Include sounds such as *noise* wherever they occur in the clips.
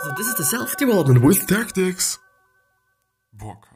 So this is the self-development with tactics. Book.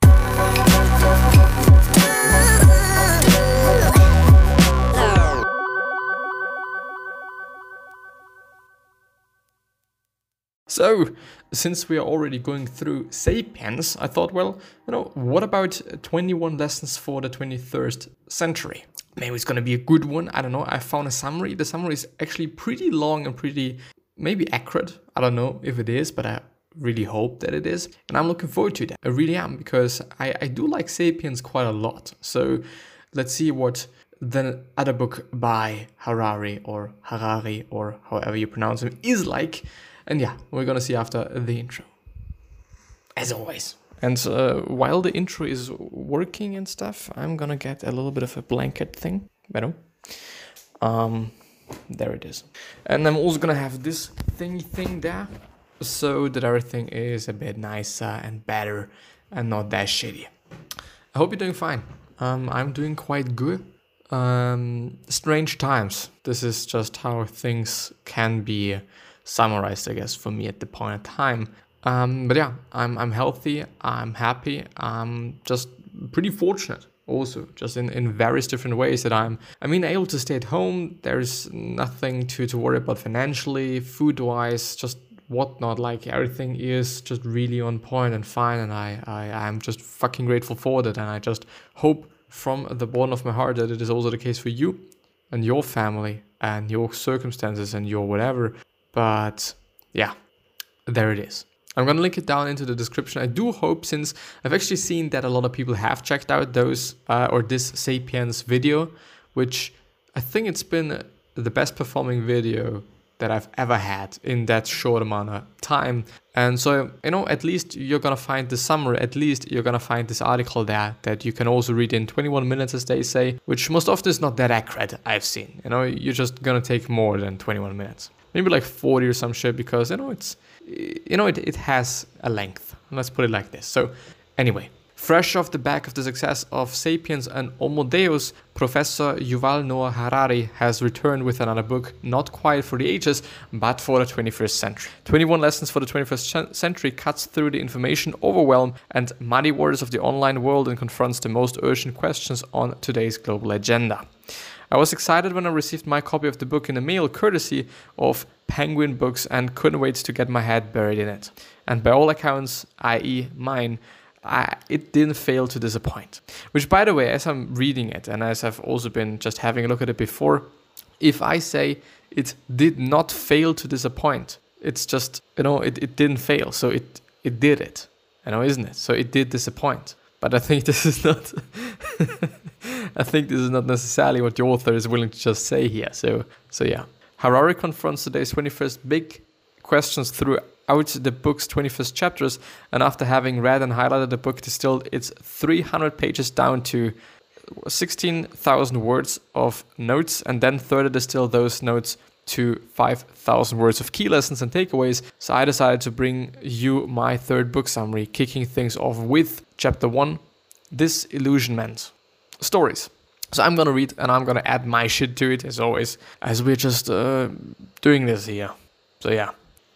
So, since we are already going through Sapiens, I thought, well, you know, what about 21 lessons for the 21st century? Maybe it's going to be a good one. I don't know. I found a summary. The summary is actually pretty long and pretty, maybe accurate. I don't know if it is, but I really hope that it is. And I'm looking forward to that. I really am because I, I do like Sapiens quite a lot. So, let's see what the other book by Harari or Harari or however you pronounce him is like. And yeah, we're gonna see after the intro. As always. And uh, while the intro is working and stuff, I'm gonna get a little bit of a blanket thing. Better. Um, there it is. And I'm also gonna have this thingy thing there, so that everything is a bit nicer and better and not that shitty. I hope you're doing fine. Um, I'm doing quite good. Um, strange times. This is just how things can be summarized, I guess, for me at the point of time. Um, but yeah, I'm I'm healthy. I'm happy. I'm just pretty fortunate. Also, just in, in various different ways that I'm I mean able to stay at home. There's nothing to, to worry about financially, food wise, just whatnot. Like everything is just really on point and fine, and I, I I'm just fucking grateful for that. And I just hope from the bottom of my heart that it is also the case for you and your family and your circumstances and your whatever but yeah, there it is. I'm gonna link it down into the description. I do hope, since I've actually seen that a lot of people have checked out those uh, or this Sapiens video, which I think it's been the best performing video that I've ever had in that short amount of time. And so, you know, at least you're gonna find the summary, at least you're gonna find this article there that you can also read in 21 minutes, as they say, which most often is not that accurate, I've seen. You know, you're just gonna take more than 21 minutes maybe like 40 or some shit because you know it's you know it, it has a length. Let's put it like this. So anyway fresh off the back of the success of sapiens and homo deus professor yuval noah harari has returned with another book not quite for the ages but for the 21st century. 21 lessons for the 21st century cuts through the information overwhelm and muddy waters of the online world and confronts the most urgent questions on today's global agenda I was excited when I received my copy of the book in the mail, courtesy of Penguin Books, and couldn't wait to get my head buried in it. And by all accounts, i.e., mine, I, it didn't fail to disappoint. Which, by the way, as I'm reading it, and as I've also been just having a look at it before, if I say it did not fail to disappoint, it's just, you know, it, it didn't fail. So it, it did it, you know, isn't it? So it did disappoint. But I think *laughs* this is not. *laughs* I think this is not necessarily what the author is willing to just say here. So, so yeah. Harari confronts today's 21st big questions throughout the book's 21st chapters, and after having read and highlighted the book, distilled its 300 pages down to 16,000 words of notes, and then further distilled those notes to 5,000 words of key lessons and takeaways. So I decided to bring you my third book summary, kicking things off with chapter 1 Disillusionment stories. So I'm gonna read and I'm gonna add my shit to it as always, as we're just uh, doing this here. So yeah.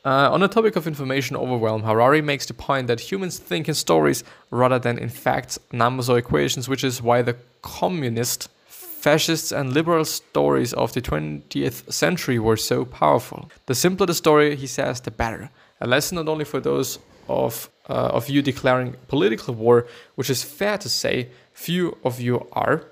Uh, on the topic of information overwhelm, Harari makes the point that humans think in stories rather than in facts, numbers, or equations, which is why the communist, fascist, and liberal stories of the 20th century were so powerful. The simpler the story, he says, the better. A lesson not only for those of, uh, of you declaring political war, which is fair to say, few of you are,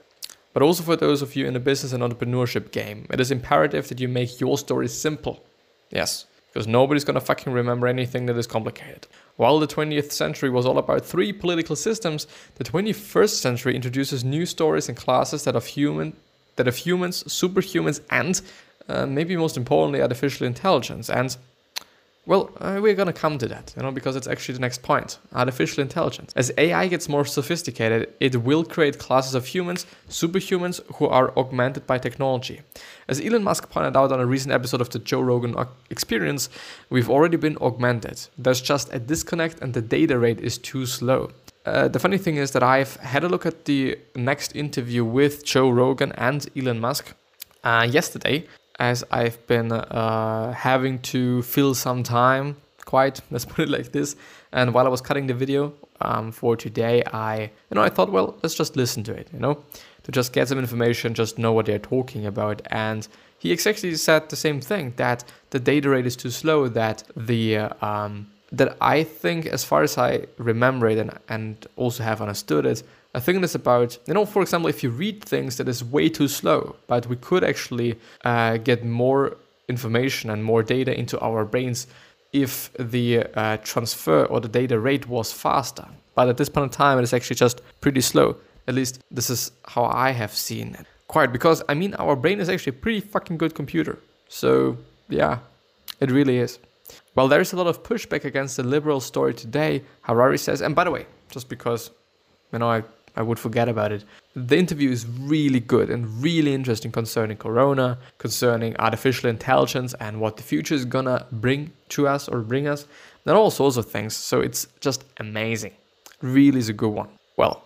but also for those of you in the business and entrepreneurship game. It is imperative that you make your story simple. Yes, because nobody's gonna fucking remember anything that is complicated. While the 20th century was all about three political systems, the 21st century introduces new stories and classes that of human that of humans, superhumans, and uh, maybe most importantly, artificial intelligence. And well, uh, we're gonna come to that, you know, because it's actually the next point artificial intelligence. As AI gets more sophisticated, it will create classes of humans, superhumans, who are augmented by technology. As Elon Musk pointed out on a recent episode of the Joe Rogan Experience, we've already been augmented. There's just a disconnect, and the data rate is too slow. Uh, the funny thing is that I've had a look at the next interview with Joe Rogan and Elon Musk uh, yesterday, as I've been uh, having to fill some time quite, *laughs* Let's put it like this. And while I was cutting the video um, for today, I you know I thought, well, let's just listen to it. You know, to just get some information, just know what they're talking about. And he exactly said the same thing that the data rate is too slow. That the uh, um, that I think, as far as I remember it and, and also have understood it, I think it's about, you know, for example, if you read things that is way too slow, but we could actually uh, get more information and more data into our brains if the uh, transfer or the data rate was faster. But at this point in time, it is actually just pretty slow. At least this is how I have seen it. Quite because I mean, our brain is actually a pretty fucking good computer. So yeah, it really is. Well, there is a lot of pushback against the liberal story today, Harari says. And by the way, just because you know I I would forget about it. The interview is really good and really interesting concerning Corona, concerning artificial intelligence and what the future is gonna bring to us or bring us, and all sorts of things. So it's just amazing. Really is a good one. Well,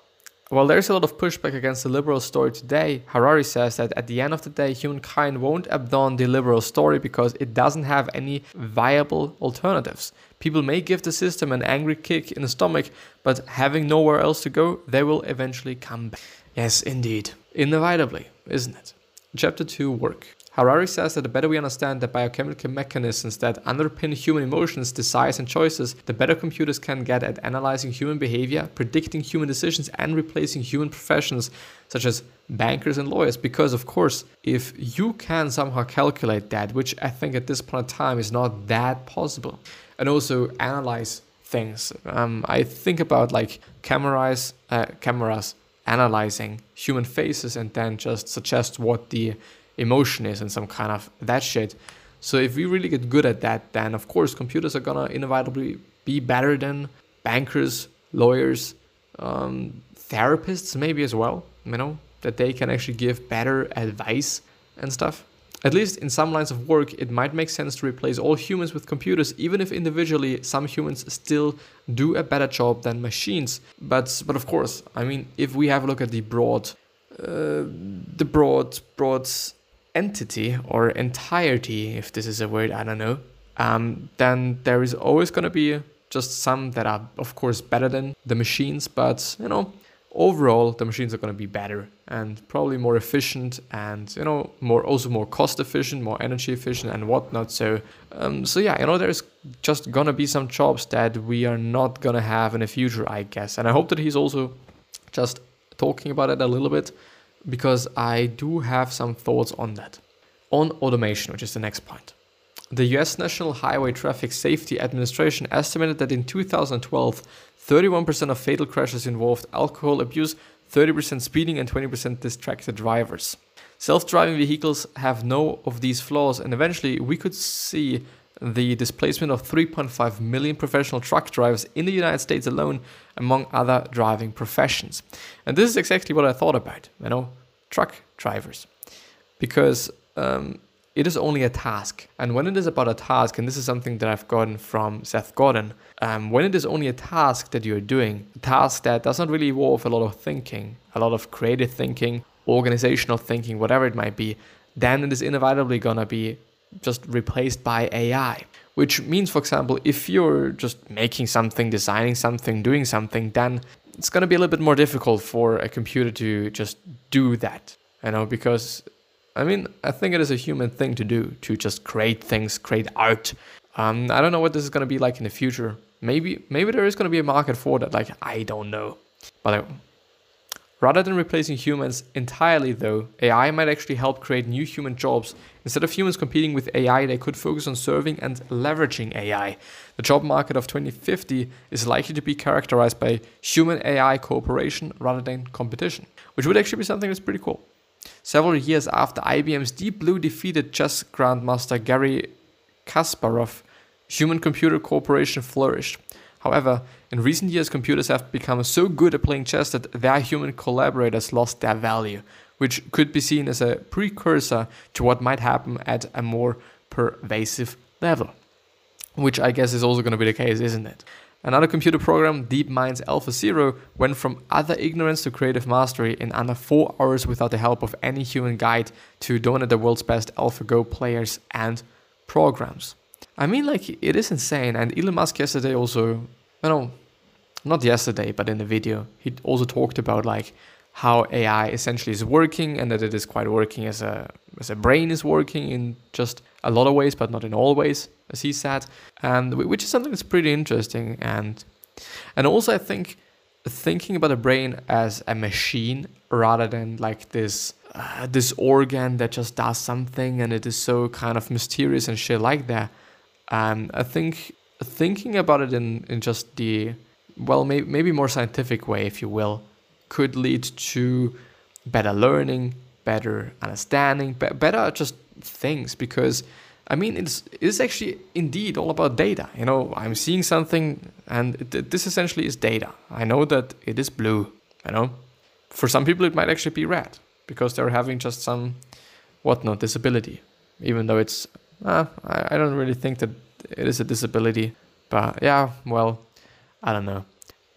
while there's a lot of pushback against the liberal story today, Harari says that at the end of the day, humankind won't abandon the liberal story because it doesn't have any viable alternatives. People may give the system an angry kick in the stomach, but having nowhere else to go, they will eventually come back. Yes, indeed. Inevitably, isn't it? Chapter 2 Work. Harari says that the better we understand the biochemical mechanisms that underpin human emotions, desires, and choices, the better computers can get at analyzing human behavior, predicting human decisions, and replacing human professions such as bankers and lawyers. Because, of course, if you can somehow calculate that, which I think at this point in time is not that possible, and also analyze things, um, I think about like cameras, uh, cameras analyzing human faces and then just suggest what the emotion is and some kind of that shit. So if we really get good at that, then of course computers are gonna inevitably be better than bankers, lawyers, um, therapists maybe as well. You know that they can actually give better advice and stuff. At least in some lines of work, it might make sense to replace all humans with computers, even if individually some humans still do a better job than machines. But but of course, I mean, if we have a look at the broad, uh, the broad broad entity or entirety, if this is a word, I don't know, um, then there is always going to be just some that are, of course, better than the machines, but you know, overall, the machines are going to be better and probably more efficient and you know, more also more cost efficient, more energy efficient, and whatnot. So, um, so yeah, you know, there's just gonna be some jobs that we are not gonna have in the future, I guess, and I hope that he's also just talking about it a little bit because I do have some thoughts on that. On automation, which is the next point. The US National Highway Traffic Safety Administration estimated that in 2012, 31% of fatal crashes involved alcohol abuse, 30% speeding, and 20% distracted drivers. Self driving vehicles have no of these flaws, and eventually we could see the displacement of 3.5 million professional truck drivers in the United States alone, among other driving professions. And this is exactly what I thought about, you know, truck drivers. Because um, it is only a task. And when it is about a task, and this is something that I've gotten from Seth Godin, um, when it is only a task that you're doing, a task that does not really involve a lot of thinking, a lot of creative thinking, organizational thinking, whatever it might be, then it is inevitably gonna be just replaced by AI. Which means, for example, if you're just making something, designing something, doing something, then it's going to be a little bit more difficult for a computer to just do that. You know, because I mean, I think it is a human thing to do to just create things, create art. Um, I don't know what this is going to be like in the future. Maybe, maybe there is going to be a market for that. Like I don't know, but Rather than replacing humans entirely, though, AI might actually help create new human jobs. Instead of humans competing with AI, they could focus on serving and leveraging AI. The job market of 2050 is likely to be characterized by human AI cooperation rather than competition, which would actually be something that's pretty cool. Several years after IBM's Deep Blue defeated chess grandmaster Garry Kasparov, human computer cooperation flourished. However, in recent years, computers have become so good at playing chess that their human collaborators lost their value, which could be seen as a precursor to what might happen at a more pervasive level. Which I guess is also going to be the case, isn't it? Another computer program, DeepMind's AlphaZero, went from utter ignorance to creative mastery in under four hours without the help of any human guide to dominate the world's best AlphaGo players and programs. I mean, like, it is insane. And Elon Musk yesterday also, you know, not yesterday, but in the video, he also talked about like how AI essentially is working and that it is quite working as a as a brain is working in just a lot of ways, but not in all ways, as he said, and which is something that's pretty interesting. And and also, I think thinking about a brain as a machine rather than like this uh, this organ that just does something and it is so kind of mysterious and shit like that. I think thinking about it in in just the well, may, maybe more scientific way, if you will, could lead to better learning, better understanding, be- better just things. Because I mean, it's it's actually indeed all about data. You know, I'm seeing something, and this essentially is data. I know that it is blue. You know, for some people it might actually be red because they're having just some whatnot disability, even though it's uh, I, I don't really think that it is a disability. But yeah, well, I don't know.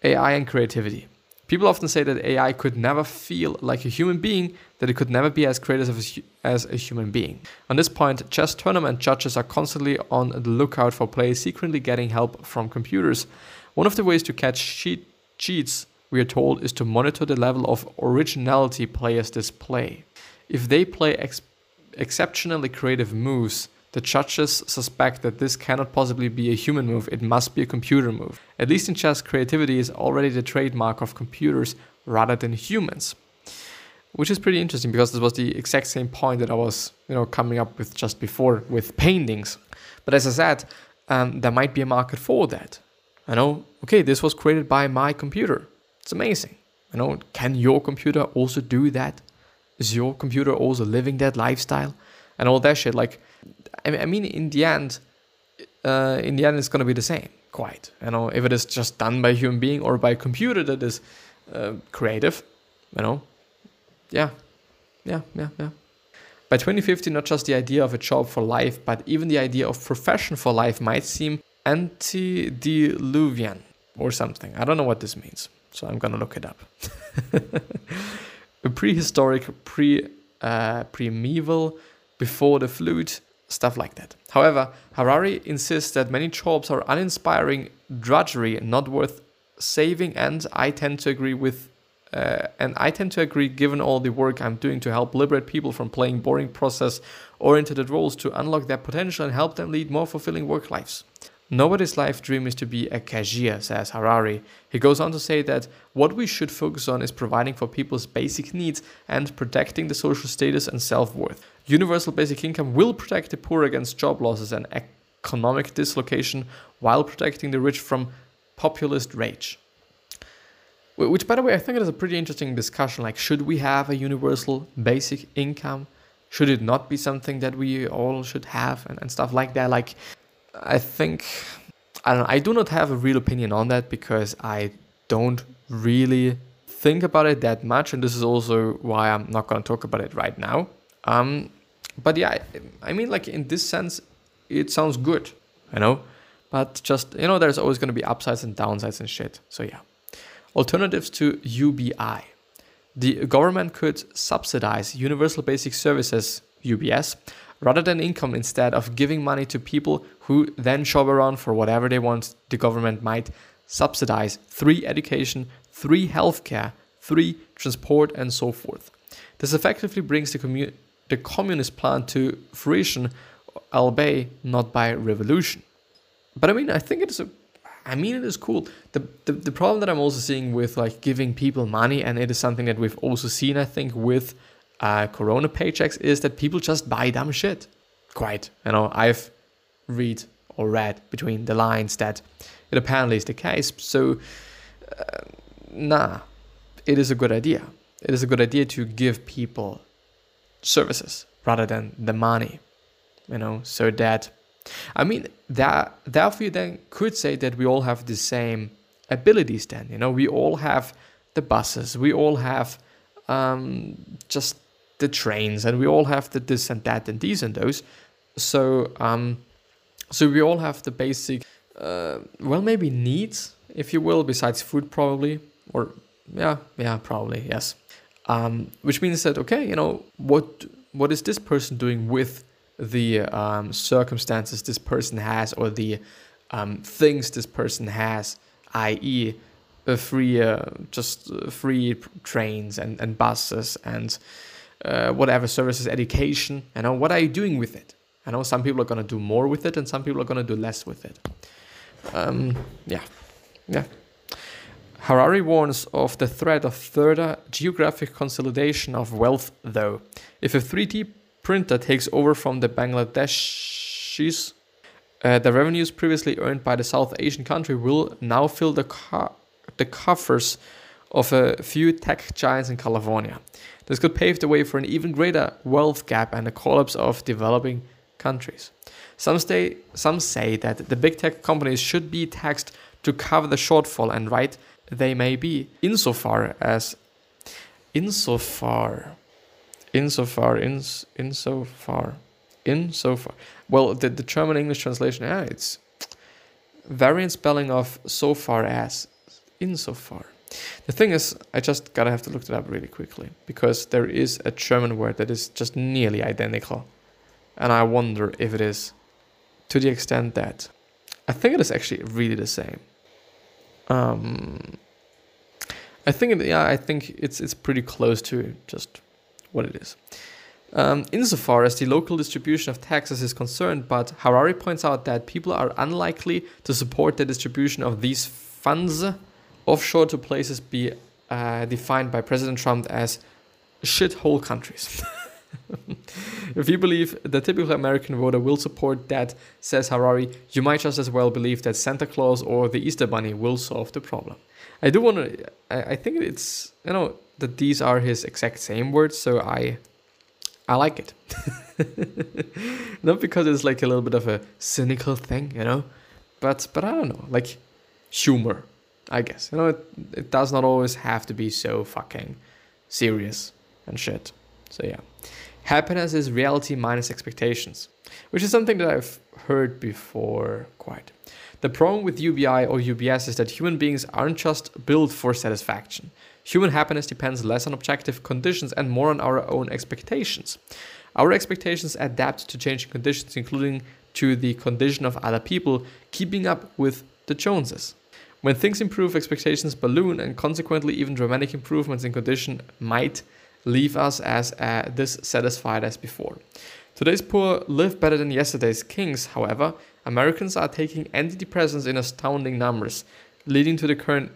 AI and creativity. People often say that AI could never feel like a human being, that it could never be as creative as, as a human being. On this point, chess tournament judges are constantly on the lookout for players secretly getting help from computers. One of the ways to catch cheat, cheats, we are told, is to monitor the level of originality players display. If they play ex- exceptionally creative moves, the judges suspect that this cannot possibly be a human move, it must be a computer move. At least in chess, creativity is already the trademark of computers rather than humans. Which is pretty interesting because this was the exact same point that I was, you know, coming up with just before with paintings. But as I said, um, there might be a market for that. I know, okay, this was created by my computer. It's amazing. You know, can your computer also do that? Is your computer also living that lifestyle? And all that shit. Like, I mean, in the end, uh, in the end, it's gonna be the same. Quite, you know, if it is just done by a human being or by a computer that is uh, creative, you know, yeah, yeah, yeah, yeah. By 2050, not just the idea of a job for life, but even the idea of profession for life might seem antediluvian or something. I don't know what this means, so I'm gonna look it up. *laughs* a prehistoric, pre uh, primeval, before the flute, stuff like that. However, Harari insists that many jobs are uninspiring drudgery, not worth saving, and I tend to agree with. Uh, and I tend to agree, given all the work I'm doing to help liberate people from playing boring process-oriented roles to unlock their potential and help them lead more fulfilling work lives. Nobody's life dream is to be a cashier, says Harari. He goes on to say that what we should focus on is providing for people's basic needs and protecting the social status and self worth. Universal basic income will protect the poor against job losses and economic dislocation while protecting the rich from populist rage. Which, by the way, I think it is a pretty interesting discussion. Like, should we have a universal basic income? Should it not be something that we all should have and, and stuff like that? Like, I think, I don't know, I do not have a real opinion on that because I don't really think about it that much. And this is also why I'm not going to talk about it right now. Um, but yeah, I mean, like in this sense, it sounds good, you know. But just you know, there's always going to be upsides and downsides and shit. So yeah, alternatives to UBI. The government could subsidize universal basic services (UBS) rather than income instead of giving money to people who then shop around for whatever they want. The government might subsidize three education, three healthcare, three transport, and so forth. This effectively brings the community the communist plan to fruition, albeit not by revolution. But I mean, I think it is a, I mean, it is cool. The, the the problem that I'm also seeing with like giving people money, and it is something that we've also seen, I think, with uh, Corona paychecks, is that people just buy dumb shit. Quite, you know, I've read or read between the lines that it apparently is the case. So, uh, nah, it is a good idea. It is a good idea to give people services rather than the money you know so that i mean that therefore you then could say that we all have the same abilities then you know we all have the buses we all have um, just the trains and we all have the this and that and these and those. So um, so we all have the basic uh, well maybe needs if you will besides food probably or yeah yeah probably yes um, which means that okay, you know what what is this person doing with the um, circumstances this person has or the um, things this person has, i.e., uh, free uh, just uh, free trains and, and buses and uh, whatever services, education. You know, what are you doing with it? I know some people are gonna do more with it, and some people are gonna do less with it. Um, yeah, yeah. Harari warns of the threat of further geographic consolidation of wealth, though. If a 3D printer takes over from the Bangladeshis, uh, the revenues previously earned by the South Asian country will now fill the, the coffers of a few tech giants in California. This could pave the way for an even greater wealth gap and a collapse of developing countries. Some, some say that the big tech companies should be taxed to cover the shortfall, and right they may be, insofar as, insofar, insofar, ins, insofar, insofar. Well, the, the German English translation, yeah, it's variant spelling of so far as, insofar. The thing is, I just gotta have to look it up really quickly because there is a German word that is just nearly identical, and I wonder if it is to the extent that I think it is actually really the same. Um, I think yeah, I think it's it's pretty close to just what it is. Um, insofar as the local distribution of taxes is concerned, but Harari points out that people are unlikely to support the distribution of these funds offshore to places be uh, defined by President Trump as shithole countries. *laughs* *laughs* if you believe the typical American voter will support that, says Harari, you might just as well believe that Santa Claus or the Easter Bunny will solve the problem. I do want to, I, I think it's, you know, that these are his exact same words, so I, I like it. *laughs* Not because it's like a little bit of a cynical thing, you know, but but I don't know, like humor, I guess. You know, it, it does not always have to be so fucking serious and shit. So yeah. Happiness is reality minus expectations, which is something that I've heard before quite. The problem with UBI or UBS is that human beings aren't just built for satisfaction. Human happiness depends less on objective conditions and more on our own expectations. Our expectations adapt to changing conditions, including to the condition of other people, keeping up with the Joneses. When things improve, expectations balloon, and consequently, even dramatic improvements in condition might leave us as uh, dissatisfied as before. Today's poor live better than yesterday's kings, however. Americans are taking antidepressants in astounding numbers, leading to the current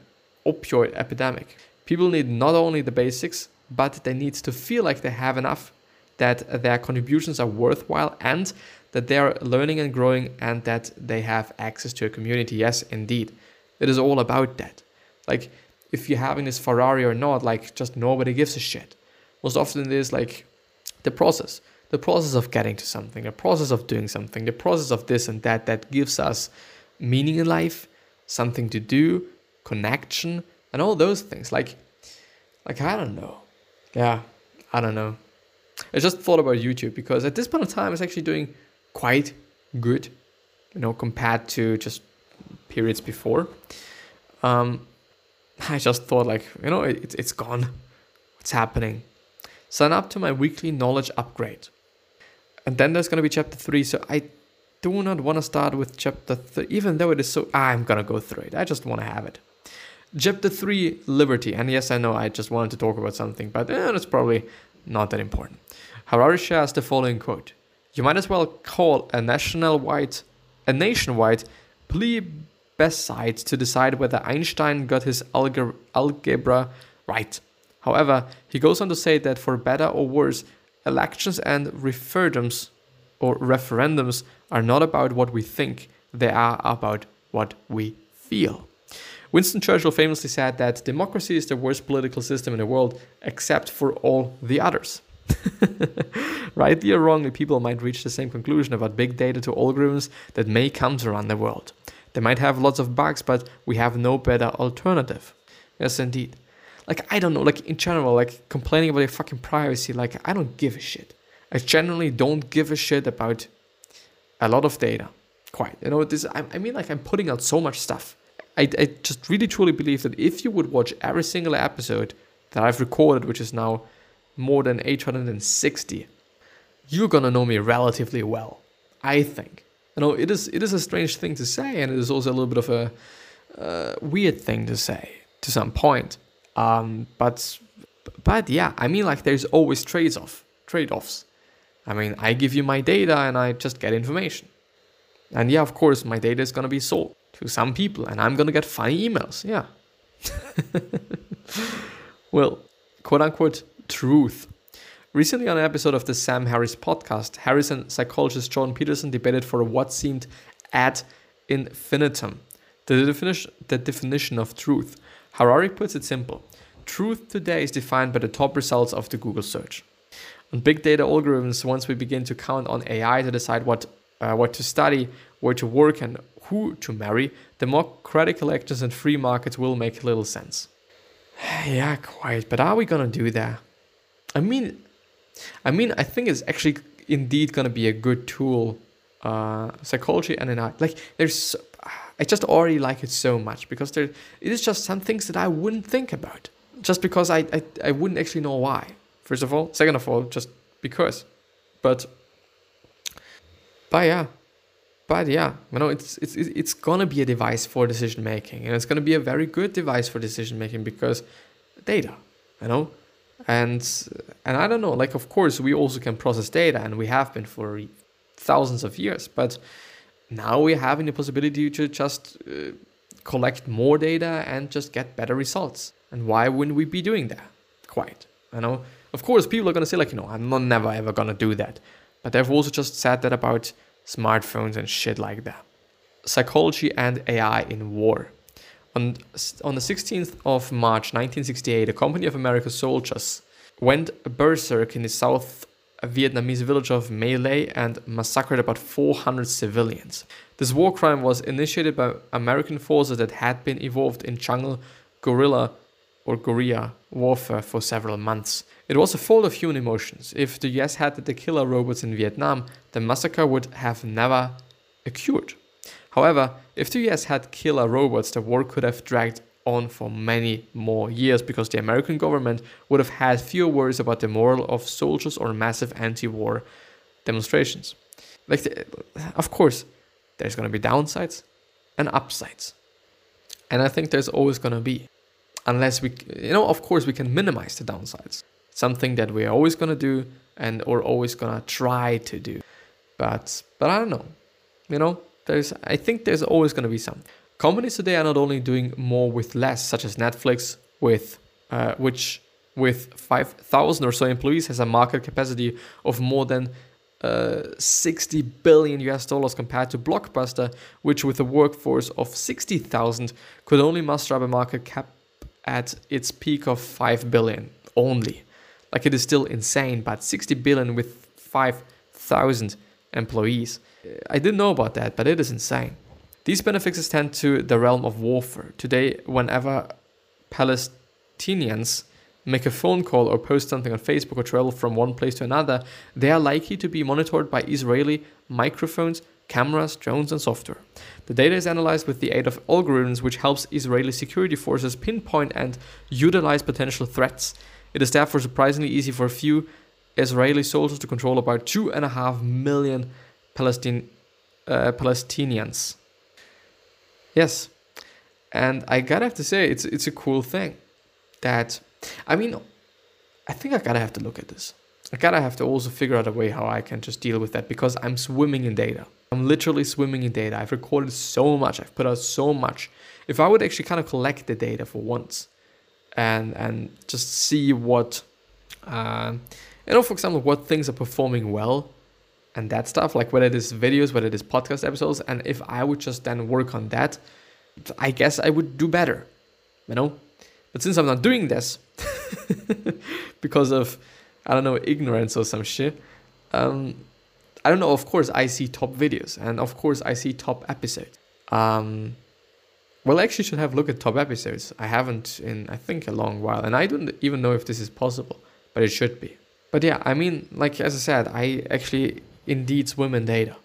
opioid epidemic. People need not only the basics, but they need to feel like they have enough, that their contributions are worthwhile, and that they are learning and growing, and that they have access to a community. Yes, indeed. It is all about that. Like, if you're having this Ferrari or not, like, just nobody gives a shit most often it is like the process. The process of getting to something the process of doing something the process of this and that that gives us meaning in life something to do connection and all those things. Like like i don't know. Yeah i don't know. I just thought about youtube because at this point of time it's actually doing quite good you know compared to just periods before. Um i just thought like you know it, it's gone. What's happening sign up to my weekly knowledge upgrade. And then there's going to be chapter 3. So I do not want to start with chapter 3, even though it is so. I'm going to go through it. I just want to have it. Chapter 3 Liberty. And yes, I know I just wanted to talk about something, but eh, it's probably not that important. Harari shares the following quote You might as well call a nationwide, a nationwide plebiscite to decide whether Einstein got his algebra right. However, he goes on to say that for better or worse, elections and referendums or referendums are not about what we think, they are about what we feel. Winston Churchill famously said that democracy is the worst political system in the world except for all the others. *laughs* Rightly or wrongly, people might reach the same conclusion about big data to algorithms that may come to run the world. They might have lots of bugs, but we have no better alternative. Yes, indeed like I don't know, like in general, like complaining about your fucking privacy, like I don't give a shit. I generally don't give a shit about a lot of data. Quite, you know, this. I, I mean, like I'm putting out so much stuff. I, I just really truly believe that if you would watch every single episode that I've recorded, which is now more than 860, you're gonna know me relatively well. I think. You know, it is it is a strange thing to say, and it is also a little bit of a uh, weird thing to say to some point. Um, but but yeah, I mean, like there's always trades off trade offs. I mean, I give you my data and I just get information. And yeah, of course, my data is gonna be sold to some people, and I'm gonna get funny emails. Yeah. *laughs* well, quote unquote truth. Recently, on an episode of the Sam Harris podcast, Harris and psychologist Jordan Peterson debated for what seemed ad infinitum the definition, the definition of truth. Harari puts it simple truth today is defined by the top results of the Google search. On big data algorithms, once we begin to count on AI to decide what, uh, what to study, where to work, and who to marry, credit collectors and free markets will make little sense. *sighs* yeah, quite. But are we gonna do that? I mean, I mean, I think it's actually indeed gonna be a good tool. Uh, psychology and AI. Like, there's, I just already like it so much because there, it is just some things that I wouldn't think about, just because I, I, I wouldn't actually know why. First of all, second of all, just because. But, but yeah, but yeah, you know, it's it's it's gonna be a device for decision making, and it's gonna be a very good device for decision making because data, you know, and and I don't know, like of course we also can process data, and we have been for thousands of years, but now we're having the possibility to just uh, collect more data and just get better results. And why wouldn't we be doing that? Quite, you know. Of course, people are gonna say like, you know, I'm not never ever gonna do that, but they've also just said that about smartphones and shit like that. Psychology and AI in war. On, on the 16th of March 1968, a company of American soldiers went berserk in the South Vietnamese village of My Lai and massacred about 400 civilians. This war crime was initiated by American forces that had been involved in jungle guerrilla or guerrilla warfare for several months. It was a fault of human emotions. If the US had the killer robots in Vietnam, the massacre would have never occurred. However, if the US had killer robots, the war could have dragged on for many more years because the American government would have had fewer worries about the moral of soldiers or massive anti war demonstrations. Like, the, of course, there's going to be downsides and upsides. And I think there's always going to be. Unless we, you know, of course, we can minimize the downsides. Something that we're always going to do and or always going to try to do. But, but I don't know. You know, there's, I think there's always going to be some. Companies today are not only doing more with less, such as Netflix, with uh, which with 5,000 or so employees has a market capacity of more than uh, 60 billion US dollars compared to Blockbuster, which with a workforce of 60,000 could only muster up a market cap at its peak of 5 billion only. Like it is still insane, but 60 billion with 5,000 employees. I didn't know about that, but it is insane. These benefits extend to the realm of warfare. Today, whenever Palestinians make a phone call or post something on Facebook or travel from one place to another, they are likely to be monitored by Israeli microphones, cameras, drones, and software. The data is analyzed with the aid of algorithms, which helps Israeli security forces pinpoint and utilize potential threats. It is therefore surprisingly easy for a few Israeli soldiers to control about two and a half million Palestine, uh, Palestinians. Yes. And I gotta have to say, it's it's a cool thing that I mean I think I gotta have to look at this. I gotta have to also figure out a way how I can just deal with that because I'm swimming in data. I'm literally swimming in data. I've recorded so much, I've put out so much. If I would actually kind of collect the data for once and and just see what uh, you know, for example, what things are performing well and that stuff, like whether it is videos, whether it is podcast episodes, and if I would just then work on that, I guess I would do better, you know. But since I'm not doing this *laughs* because of I don't know ignorance or some shit, um, I don't know. Of course, I see top videos, and of course, I see top episodes. Um, well, I actually should have a look at top episodes. I haven't in I think a long while, and I don't even know if this is possible, but it should be. But yeah, I mean, like as I said, I actually indeed swim in data,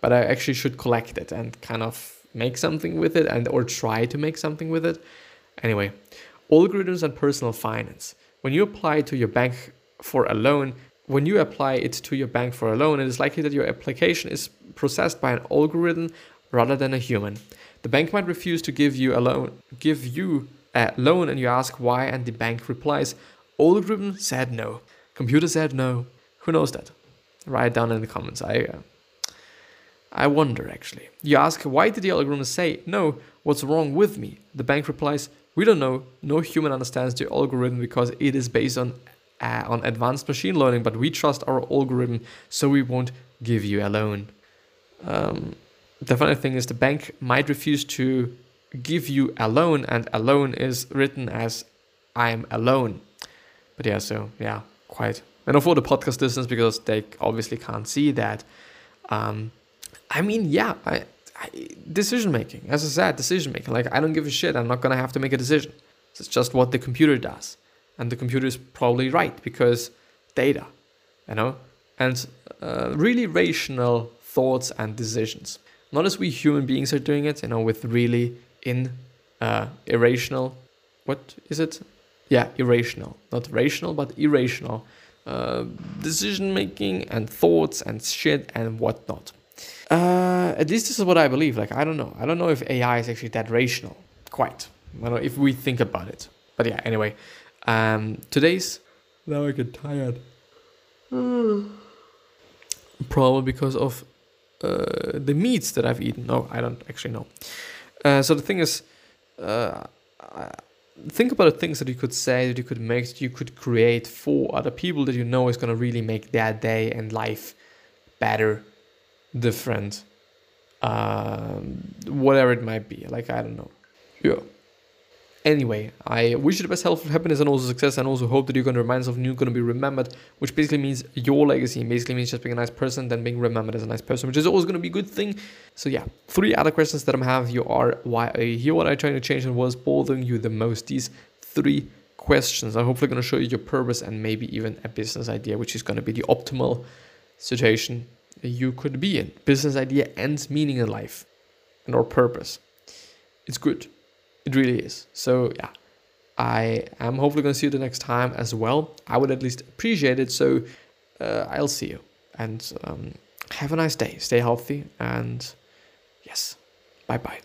but I actually should collect it and kind of make something with it and or try to make something with it. Anyway, algorithms and personal finance. When you apply to your bank for a loan, when you apply it to your bank for a loan, it is likely that your application is processed by an algorithm rather than a human. The bank might refuse to give you a loan, give you a loan, and you ask why, and the bank replies, "Algorithm said no, computer said no." Who knows that? Write it down in the comments. I, uh, I wonder actually. You ask, "Why did the algorithm say no? What's wrong with me?" The bank replies, "We don't know. No human understands the algorithm because it is based on uh, on advanced machine learning, but we trust our algorithm, so we won't give you a loan." Um, the funny thing is, the bank might refuse to give you a loan, and a loan is written as "I'm alone." But yeah, so yeah, quite. And for the podcast listeners, because they obviously can't see that. Um, I mean, yeah, I, I, decision making. As I said, decision making. Like I don't give a shit. I'm not gonna have to make a decision. It's just what the computer does, and the computer is probably right because data, you know, and uh, really rational thoughts and decisions. Not as we human beings are doing it, you know, with really in uh, irrational. What is it? Yeah, irrational. Not rational, but irrational uh, decision making and thoughts and shit and whatnot. Uh, at least this is what I believe. Like I don't know. I don't know if AI is actually that rational. Quite. I don't know if we think about it. But yeah. Anyway, um, today's now I get tired. Probably because of uh, the meats that I've eaten. No, I don't actually know. Uh, so the thing is, uh, think about the things that you could say, that you could make, that you could create for other people that you know is going to really make their day and life better, different, um, whatever it might be. Like, I don't know. Yeah. Anyway, I wish you the best health, happiness, and also success, and also hope that you're going to remind yourself you're going to be remembered, which basically means your legacy, and basically means just being a nice person, then being remembered as a nice person, which is always going to be a good thing. So yeah, three other questions that I'm having you are why are you here? What are you trying to change, and what's bothering you the most? These three questions are hopefully going to show you your purpose and maybe even a business idea, which is going to be the optimal situation you could be in. Business idea and meaning in life, and or purpose. It's good. It really is. So yeah, I am hopefully going to see you the next time as well. I would at least appreciate it. So uh, I'll see you and um, have a nice day. Stay healthy and yes, bye bye.